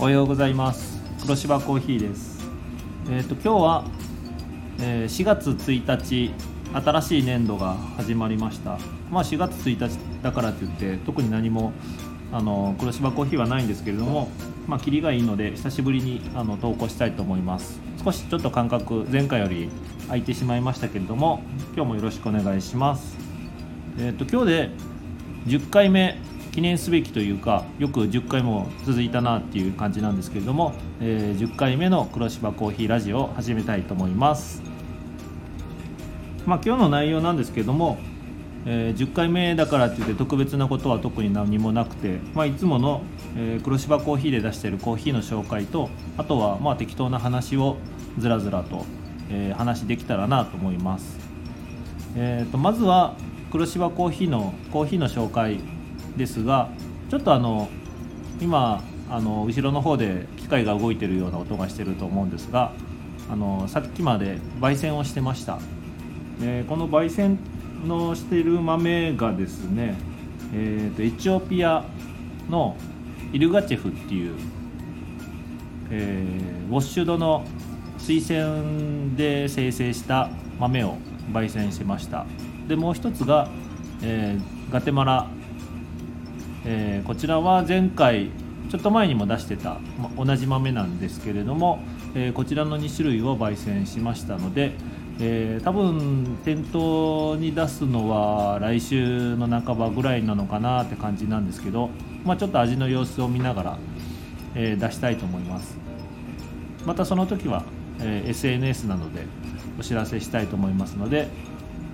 おはようございます。黒芝コーヒーです。えっ、ー、と今日は、えー、4月1日新しい年度が始まりました。まあ4月1日だからといって特に何もあの黒芝コーヒーはないんですけれどもまあ切りがいいので久しぶりにあの投稿したいと思います。少しちょっと間隔前回より空いてしまいましたけれども今日もよろしくお願いします。えっ、ー、と今日で10回目記念すべきというかよく10回も続いたなっていう感じなんですけれども、えー、10回目の黒芝コーヒーラジオを始めたいと思います。まあ今日の内容なんですけれども、えー、10回目だからって言って特別なことは特に何もなくて、まあ、いつもの、えー、黒芝コーヒーで出しているコーヒーの紹介とあとはまあ適当な話をずらずらと、えー、話できたらなと思います、えーとまずは黒芝コーヒーのコーヒーの紹介ですがちょっとあの今あの後ろの方で機械が動いてるような音がしてると思うんですがあのさっきまで焙煎をしてました、えこの焙煎のしてる豆がですね、えーと、エチオピアのイルガチェフっていう、えー、ウォッシュドの水洗で生成した豆を焙煎しました。でもう一つが、えー、ガテマラえー、こちらは前回ちょっと前にも出してた、ま、同じ豆なんですけれども、えー、こちらの2種類を焙煎しましたので、えー、多分店頭に出すのは来週の半ばぐらいなのかなって感じなんですけど、まあ、ちょっと味の様子を見ながら、え出したいと思いますまたその時は、え SNS などでお知らせしたいと思いますので、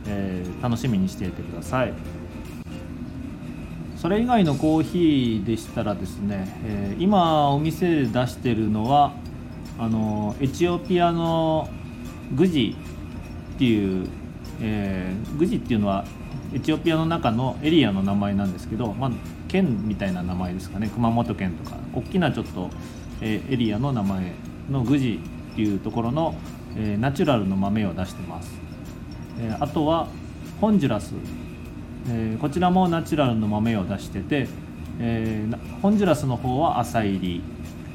え楽しみにしていてください。それ以外のコーヒーでしたらですね、えー、今お店で出してるのはあのエチオピアのグジっていう、えー、グジっていうのはエチオピアの中のエリアの名前なんですけど、まあ、県みたいな名前ですかね熊本県とか大きなちょっと、えー、エリアの名前のグジっていうところの、えー、ナチュラルの豆を出してます、えー、あとはホンジュラスえー、こちらもナチュラルの豆を出してて、えー、ホンジュラスの方は浅入り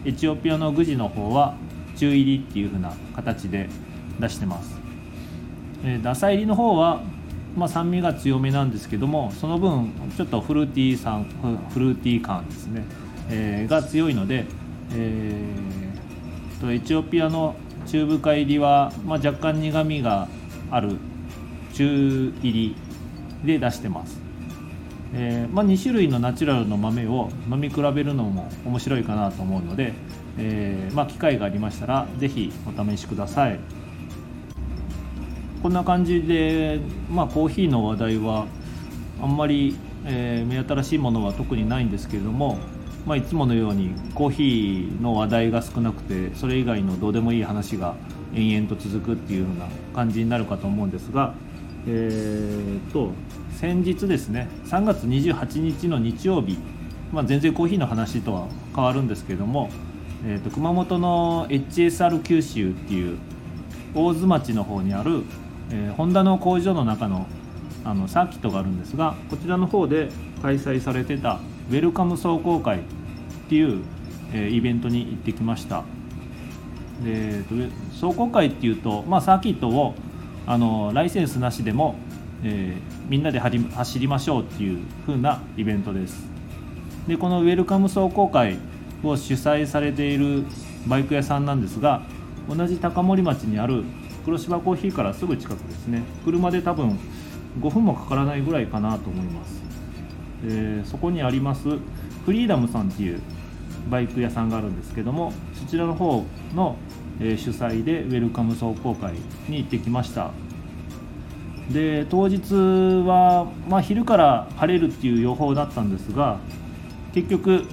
エチオピアのグジの方は中入りっていう風な形で出してます、えー、浅入りの方は、まあ、酸味が強めなんですけどもその分ちょっとフルーティー酸フルーティー感ですね、えー、が強いので、えー、とエチオピアの中深入りは、まあ、若干苦みがある中入りで出してます、えー、まあ、2種類のナチュラルの豆を飲み比べるのも面白いかなと思うので、えー、まあ、機会がありましたら是非お試しください。こんな感じで、まあ、コーヒーの話題はあんまり、えー、目新しいものは特にないんですけれども、まあ、いつものようにコーヒーの話題が少なくてそれ以外のどうでもいい話が延々と続くっていうような感じになるかと思うんですがえーと、先日ですね3月28日の日曜日、まあ、全然コーヒーの話とは変わるんですけども、えーと、熊本の HSR 九州っていう大津町の方にある、えー、ホンダの工場の中のあのサーキットがあるんですがこちらの方で開催されてたウェルカム壮行会っていう、えー、イベントに行ってきました。で壮行会っていうと、まあ、サーキットをあのライセンスなしでも、えー、みんなで走りましょうっていう風なイベントです。でこのウェルカム壮行会を主催されているバイク屋さんなんですが同じ高森町にある黒芝コーヒーからすぐ近くですね。車で多分5分もかからないぐらいかなと思います、えー、そこにありますフリーダムさんっていうバイク屋さんがあるんですけどもそちらの方の主催でウェルカム壮行会に行ってきました。で当日は、まあ、昼から晴れるっていう予報だったんですが結局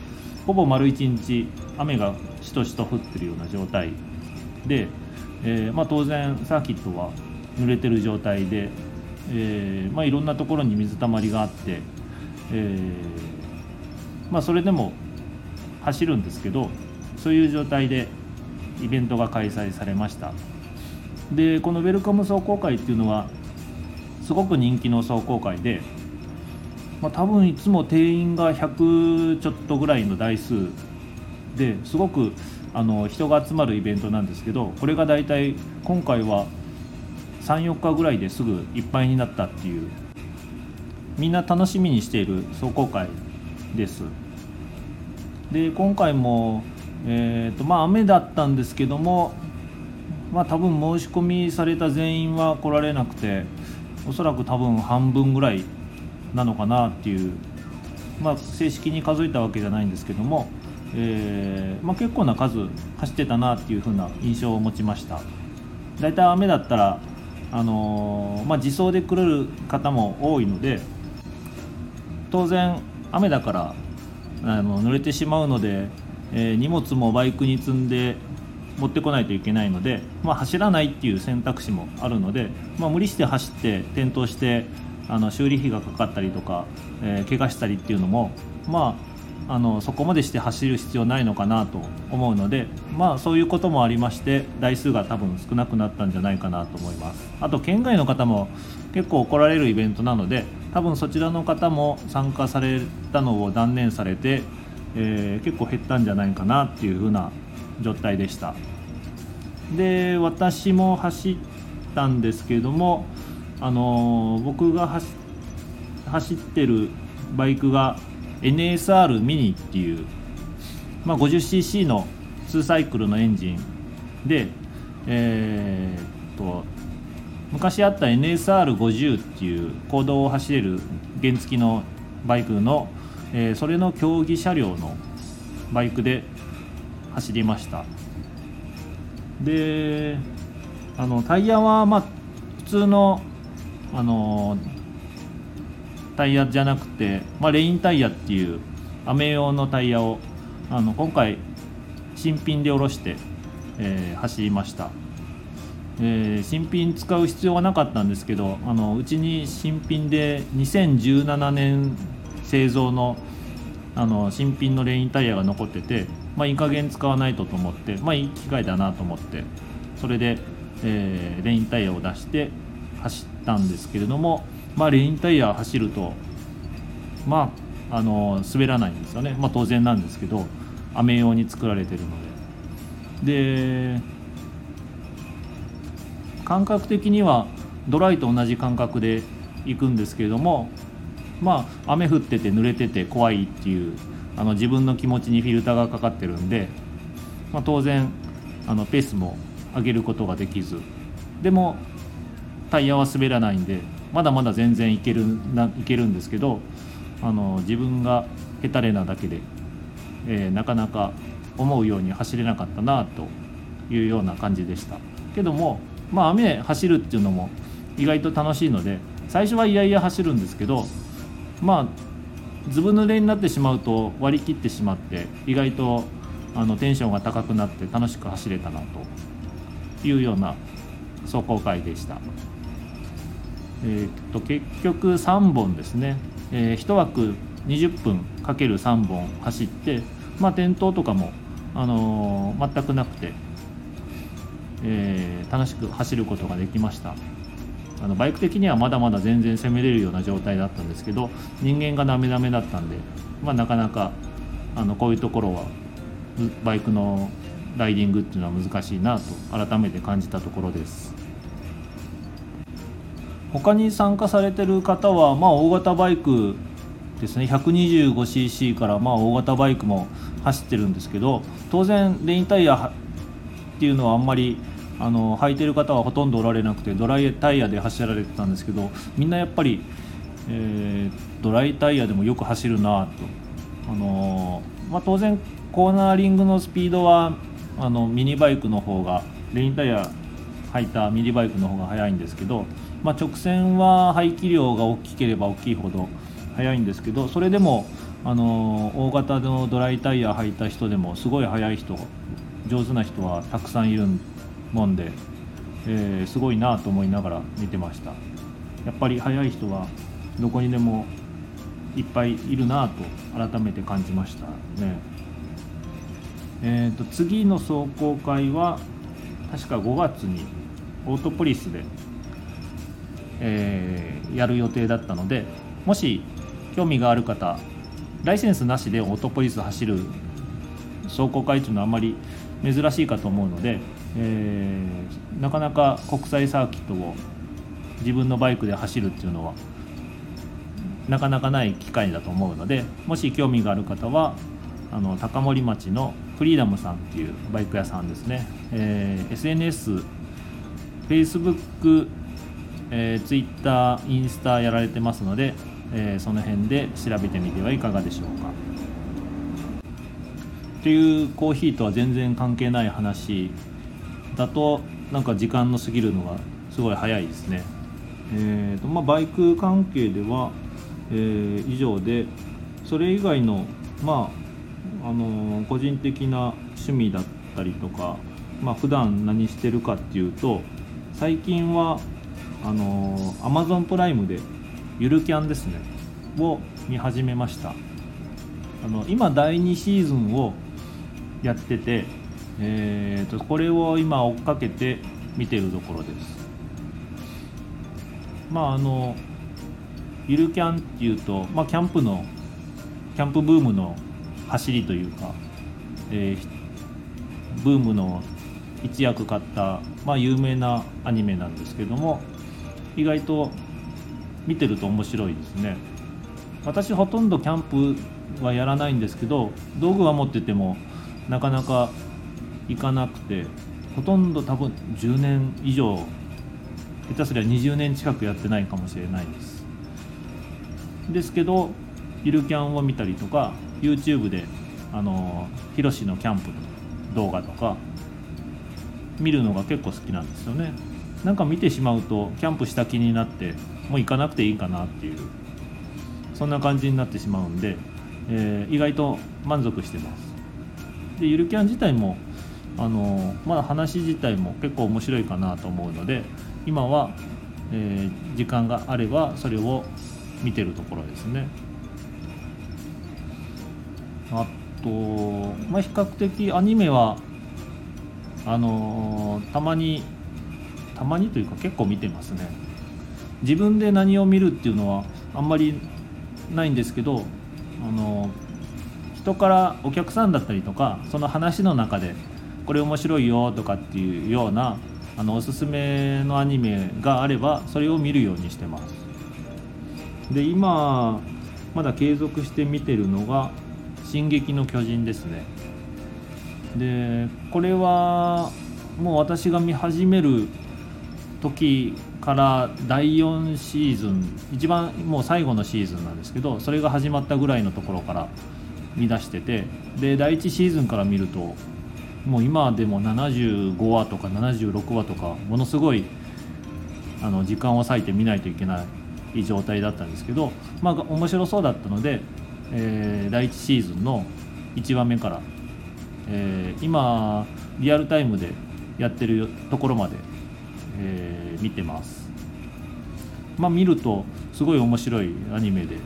ほぼ丸一日雨がしとしと降ってるような状態。で、えー、まあ、当然サーキットは濡れてる状態で、えー、まあ、いろんなところに水たまりがあって、えー、まそれでも走るんですけどそういう状態でイベントが開催されました。でこのウェルカム壮行会っていうのはすごく人気の壮行会で、まあ、多分いつも定員が100ちょっとぐらいの台数ですごくあの人が集まるイベントなんですけどこれが大体今回は34日ぐらいですぐいっぱいになったっていうみんな楽しみにしている壮行会です。で今回も、えーとまあ、雨だったんですけども、まあ、多分申し込みされた全員は来られなくておそらく多分半分ぐらいなのかなっていう、まあ、正式に数えたわけじゃないんですけども、えー、まあ、結構な数走ってたなっていう風な印象を持ちました。だいたい雨だったら、あのー、まあ、自走で来る方も多いので当然雨だからあの濡れてしまうので、えー、荷物もバイクに積んで持ってこないといけないので、まあ、走らないっていう選択肢もあるので、まあ、無理して走って転倒してあの修理費がかかったりとか、えー、怪我したりっていうのも、まあ、あのそこまでして走る必要ないのかなと思うので、まあ、そういうこともありまして台数が多分少なくなったんじゃないかなと思います。あと県外の方も結構来られるイベントなので多分そちらの方も参加されたのを断念されて、えー、結構減ったんじゃないかなっていう風な状態でした。で私も走ったんですけれどもあの、僕が走ってるバイクが NSR ミニっていう、まあ、50cc の2サイクルのエンジンで、えー、っと昔あった NSR50 っていう公道を走れる原付のバイクの、えー、それの競技車両のバイクで走りました。であのタイヤはまあ普通のあのタイヤじゃなくて、まあ、レインタイヤっていう雨用のタイヤをあの今回新品で下ろして、えー、走りました、えー、新品使う必要はなかったんですけどあのうちに新品で2017年製造のあの新品のレインタイヤが残ってて、まあ、いい加減使わないとと思って、まあ、いい機会だなと思ってそれで、えー、レインタイヤを出して走ったんですけれども、まあ、レインタイヤ走るとまああの滑らないんですよね、まあ、当然なんですけど雨用に作られてるので。で感覚的にはドライと同じ感覚で行くんですけれどもまあ雨降ってて濡れてて怖いっていうあの自分の気持ちにフィルターがかかってるんで、まあ、当然あのペースも上げることができず。でもタイヤは滑らないんでまだまだ全然いけるないけるんですけどあの自分がヘタレなだけで、えー、なかなか思うように走れなかったなというような感じでした。けどもまあ雨走るっていうのも意外と楽しいので最初はいやいや走るんですけどまあずぶ濡れになってしまうと割り切ってしまって意外とあのテンションが高くなって楽しく走れたなというような走行会でした。えー、っと結局3本ですね、えー、1枠20分かける3本走って、まあ、転倒とかも、あのー、全くなくて、えー、楽しく走ることができました。あのバイク的にはまだまだ全然攻めれるような状態だったんですけど人間がダメダメだったんで、まあ、なかなかあのこういうところはバイクのライディングっていうのは難しいなと改めて感じたところです。他に参加されてる方は、まあ、大型バイクですね。125cc からまあ大型バイクも走ってるんですけど当然レインタイヤっていうのはあんまりあの履いてる方はほとんどおられなくてドライタイヤで走られてたんですけどみんなやっぱり、えー、ドライタイヤでもよく走るなと、あのまあ、当然コーナーリングのスピードはあのミニバイクの方がレインタイヤ履いたミニバイクの方が速いんですけど、まあ、直線は排気量が大きければ大きいほど速いんですけどそれでもあの大型のドライタイヤ履いた人でもすごい速い人上手な人はたくさんいるんもんで、えー、すごいなと思いながら見てました。やっぱり速い人はどこにでもいっぱいいるなと改めて感じました。ね。えーと、次の壮行会は確か5月にオートポリスで、えー、やる予定だったのでもし興味がある方ライセンスなしでオートポリス走る壮行会というのはあまり珍しいかと思うので、えー、なかなか国際サーキットを自分のバイクで走るっていうのはなかなかない機会だと思うのでもし興味がある方はあの高森町のフリーダムさんっていうバイク屋さんですね、えー、SNS、Facebook、えー、Twitter、インスタやられてますので、えー、その辺で調べてみてはいかがでしょうか。というコーヒーとは全然関係ない話だとなんか時間の過ぎるのがすごい早いですね。えーとまあ、バイク関係では、えー、以上でそれ以外のまああのー、個人的な趣味だったりとか、まあ普段何してるかっていうと最近はあのー、Amazon プライムでゆるキャンですねを見始めましたあの今第2シーズンをやってて、えーと、これを今追っかけて見てるところです。まああのゆるキャンっていうと、まあ、キャンプのキャンプブームの走りというか、えー、ブームの一役買った、まあ、有名なアニメなんですけども意外と見てると面白いですね。私ほとんどキャンプはやらないんですけど道具は持っててもなかなか行かなくてほとんど多分10年以上下手すりゃ20年近くやってないかもしれないです。ですけどゆるキャンを見たりとか YouTube であのヒロシのキャンプの動画とか見るのが結構好きなんですよね。なんか見てしまうとキャンプした気になってもう行かなくていいかなっていうそんな感じになってしまうんで、えー、意外と満足してます。でゆるキャン自体もあのまだ話自体も結構面白いかなと思うので今は、えー、時間があればそれを見てるところですね。あと、まあ、比較的アニメはあのたまにたまにというか結構見てますね。自分で何を見るっていうのはあんまりないんですけどあの人からお客さんだったりとかその話の中でこれ面白いよとかっていうようなあのおすすめのアニメがあればそれを見るようにしてます。で今まだ継続して見てるのが「進撃の巨人」ですね。でこれはもう私が見始める時から第4シーズン一番もう最後のシーズンなんですけどそれが始まったぐらいのところから見出しててで第1シーズンから見るともう今でも75話とか76話とかものすごいあの時間を割いて見ないといけない状態だったんですけどまあ面白そうだったので、えー、第1シーズンの1話目から、えー、今リアルタイムでやってるところまで、えー、見てます。まあ見るとすごい面白いアニメで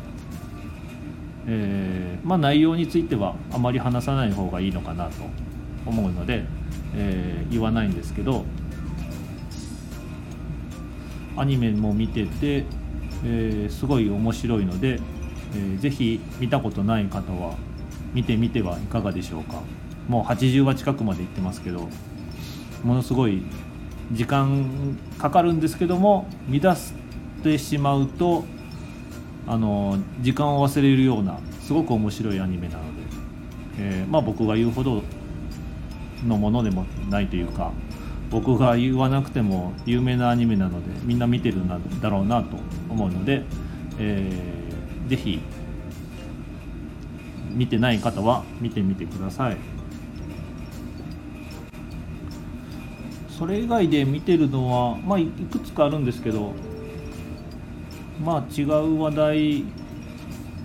えー、まあ、内容についてはあまり話さない方がいいのかなと思うので、えー、言わないんですけどアニメも見てて、えー、すごい面白いので、えー、ぜひ見たことない方は見てみてはいかがでしょうか。もう80話近くまで行ってますけどものすごい時間かかるんですけども乱してしまうとあの時間を忘れるようなすごく面白いアニメなので、えー、まあ、僕が言うほどのものでもないというか僕が言わなくても有名なアニメなのでみんな見てるんだろうなと思うので、えー、ぜひ見てない方は見てみてください。それ以外で見てるのはまあいくつかあるんですけどまあ違う話題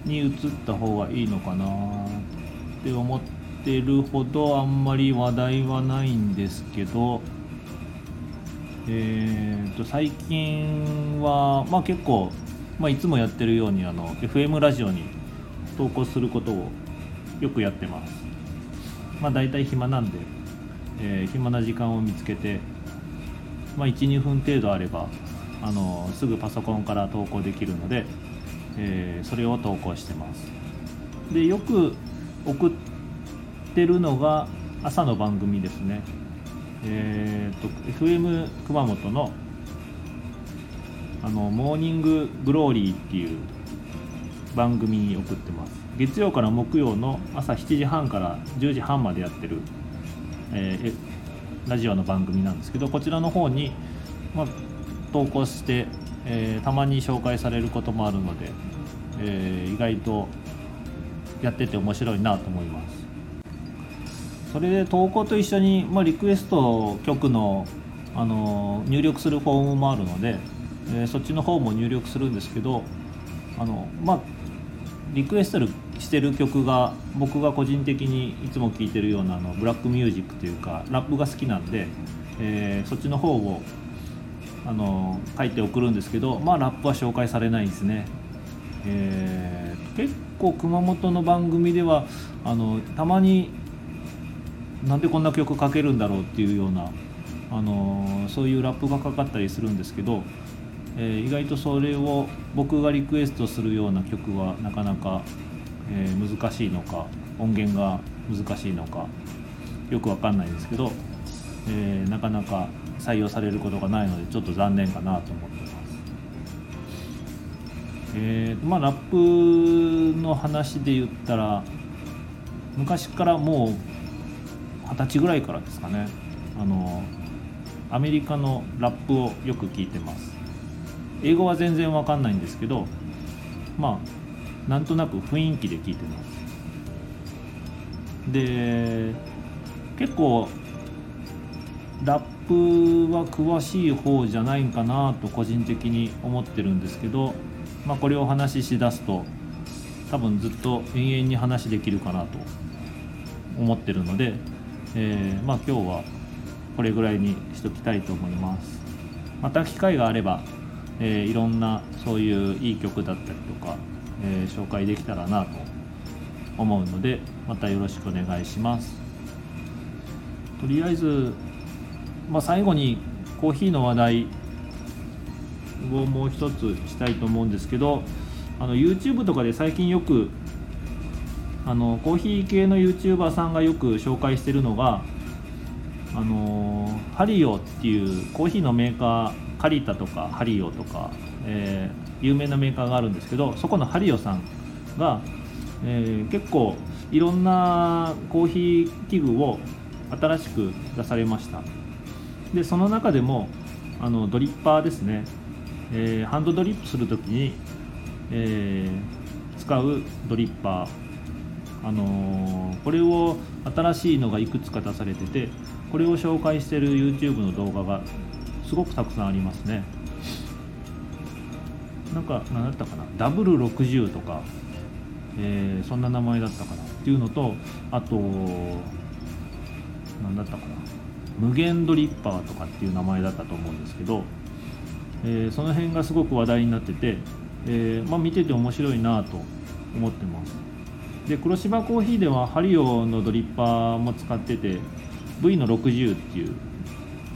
に移った方がいいのかなって思っててるほどあんまり話題はないんですけどえーと最近はまあ結構、まあ、いつもやってるようにあの FM ラジオに投稿することをよくやってます。まあ大体暇なんで、えー、暇な時間を見つけてまあ12分程度あればあのすぐパソコンから投稿できるので、えー、それを投稿してます。でよく送っってるのが朝の番組ですね。えーと、FM 熊本のあのモーニンググローリーっていう番組に送ってます。月曜から木曜の朝7時半から10時半までやってる、えー、ラジオの番組なんですけどこちらの方に、まあ、投稿して、えー、たまに紹介されることもあるので、えー、意外とやってて面白いなと思います。それで投稿と一緒に、まあ、リクエスト曲のあの入力するフォームもあるので、えー、そっちの方も入力するんですけどあのまあリクエストしてる曲が僕が個人的にいつも聴いてるようなあのブラックミュージックというかラップが好きなんで、えー、そっちの方をあの書いて送るんですけどまあラップは紹介されないですね、えー、結構熊本の番組ではあのたまになんでこんな曲書けるんだろうっていうような、あのそういうラップがかかったりするんですけど、えー、意外とそれを僕がリクエストするような曲はなかなか、えー、難しいのか音源が難しいのかよくわかんないんですけど、えー、なかなか採用されることがないのでちょっと残念かなと思ってます。えーまあ、ラップの話で言ったら昔からもう二十歳ぐらいからですかね。あのアメリカのラップをよく聞いてます。英語は全然わかんないんですけどまあなんとなく雰囲気で聞いてます。で結構ラップは詳しい方じゃないんかなと個人的に思ってるんですけど、まあ、これをお話ししだすと多分ずっと延々に話できるかなと思ってるのでえー、まあ、今日はこれぐらいにしときたいと思います。また機会があれば、えー、いろんなそういういい曲だったりとか、えー、紹介できたらなと思うのでまたよろしくお願いします。とりあえず、まあ、最後にコーヒーの話題をもう一つしたいと思うんですけどあの YouTube とかで最近よくあのコーヒー系の YouTuber さんがよく紹介してるのがあのハリオっていうコーヒーのメーカーカリタとかハリオとか、えー、有名なメーカーがあるんですけどそこのハリオさんが、えー、結構いろんなコーヒー器具を新しく出されました。でその中でもあのドリッパーですね、えー、ハンドドリップする時に、えー、使うドリッパー。あのー、これを新しいのがいくつか出されててこれを紹介してる YouTube の動画がすごくたくさんありますね。なんか何だったかな？ダブル60とか、えー、そんな名前だったかな？っていうのとあと何だったかな？無限ドリッパーとかっていう名前だったと思うんですけど、えー、その辺がすごく話題になってて、えー、まあ、見てて面白いなと思ってます。で黒芝コーヒーではハリオのドリッパーも使ってて V の60っていう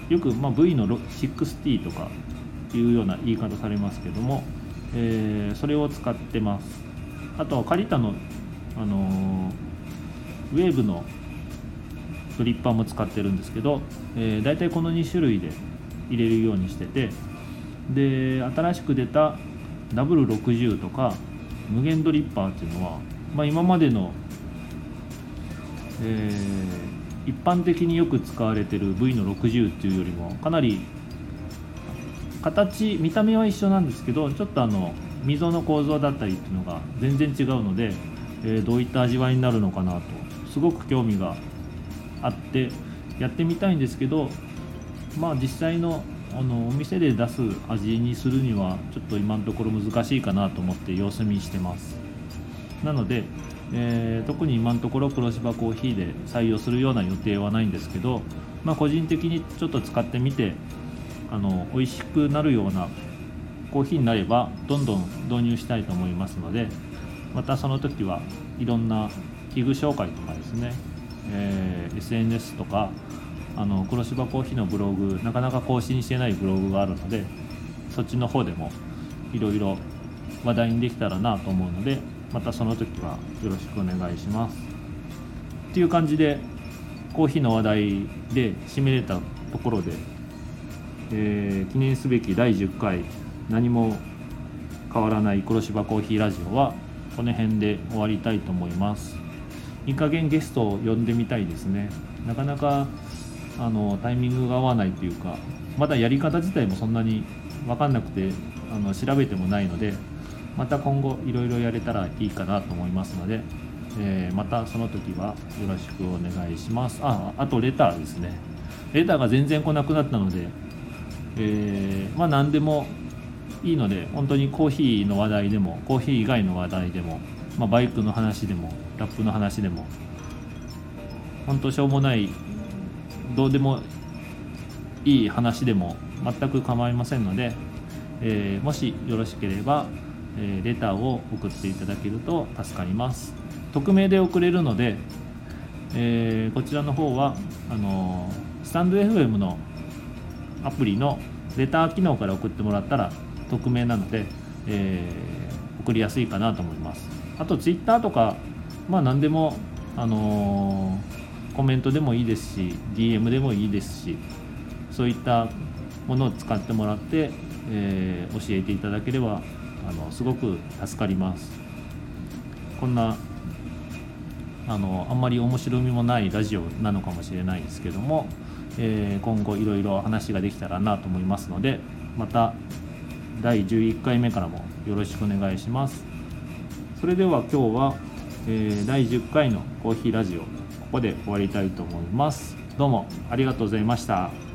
よく、まあ、V の60とかいうような言い方されますけども、えー、それを使ってます。あとはカリタの、あのー、ウェーブのドリッパーも使ってるんですけど、えー、大体この2種類で入れるようにしててで新しく出たダブル60とか無限ドリッパーっていうのはまあ、今までの、えー、一般的によく使われてる V の60っていうよりもかなり形見た目は一緒なんですけどちょっとあの溝の構造だったりっていうのが全然違うので、えー、どういった味わいになるのかなとすごく興味があってやってみたいんですけどまあ実際のあのお店で出す味にするにはちょっと今のところ難しいかなと思って様子見してます。なので、えー、特に今のところ黒芝コーヒーで採用するような予定はないんですけど、まあ、個人的にちょっと使ってみてあの美味しくなるようなコーヒーになればどんどん導入したいと思いますのでまたその時はいろんな器具紹介とかですね、えー、SNS とかあの黒芝コーヒーのブログなかなか更新してないブログがあるのでそっちの方でもいろいろ話題にできたらなと思うのでまたその時はよろしくお願いします。っていう感じでコーヒーの話題で締めれたところで、えー、記念すべき第10回何も変わらない黒芝コーヒーラジオはこの辺で終わりたいと思います。いい加減ゲストを呼んでみたいですね。なかなかあのタイミングが合わないというかまだやり方自体もそんなに分かんなくてあの調べてもないのでまた今後いろいろやれたらいいかなと思いますので、えー、またその時はよろしくお願いします。ああとレターですね。レターが全然来なくなったので、えー、まあ何でもいいので本当にコーヒーの話題でもコーヒー以外の話題でも、まあ、バイクの話でもラップの話でも本当しょうもないどうでもいい話でも全く構いませんので、えー、もしよろしければ、え、レターを送っていただけると助かります。匿名で送れるので、えー、こちらの方はあのスタンド FM のアプリのレター機能から送ってもらったら匿名なので、えー、送りやすいかなと思います。あと Twitter とかまあ何でもあのー、コメントでもいいですし DM でもいいですしそういったものを使ってもらって、えー、教えていただければあのすごく助かります。こんなあのあんまり面白みもないラジオなのかもしれないですけども、えー、今後いろいろ話ができたらなと思いますのでまた第11回目からもよろしくお願いします。それでは今日は、えー、第10回のコーヒーラジオここで終わりたいと思います。どうもありがとうございました。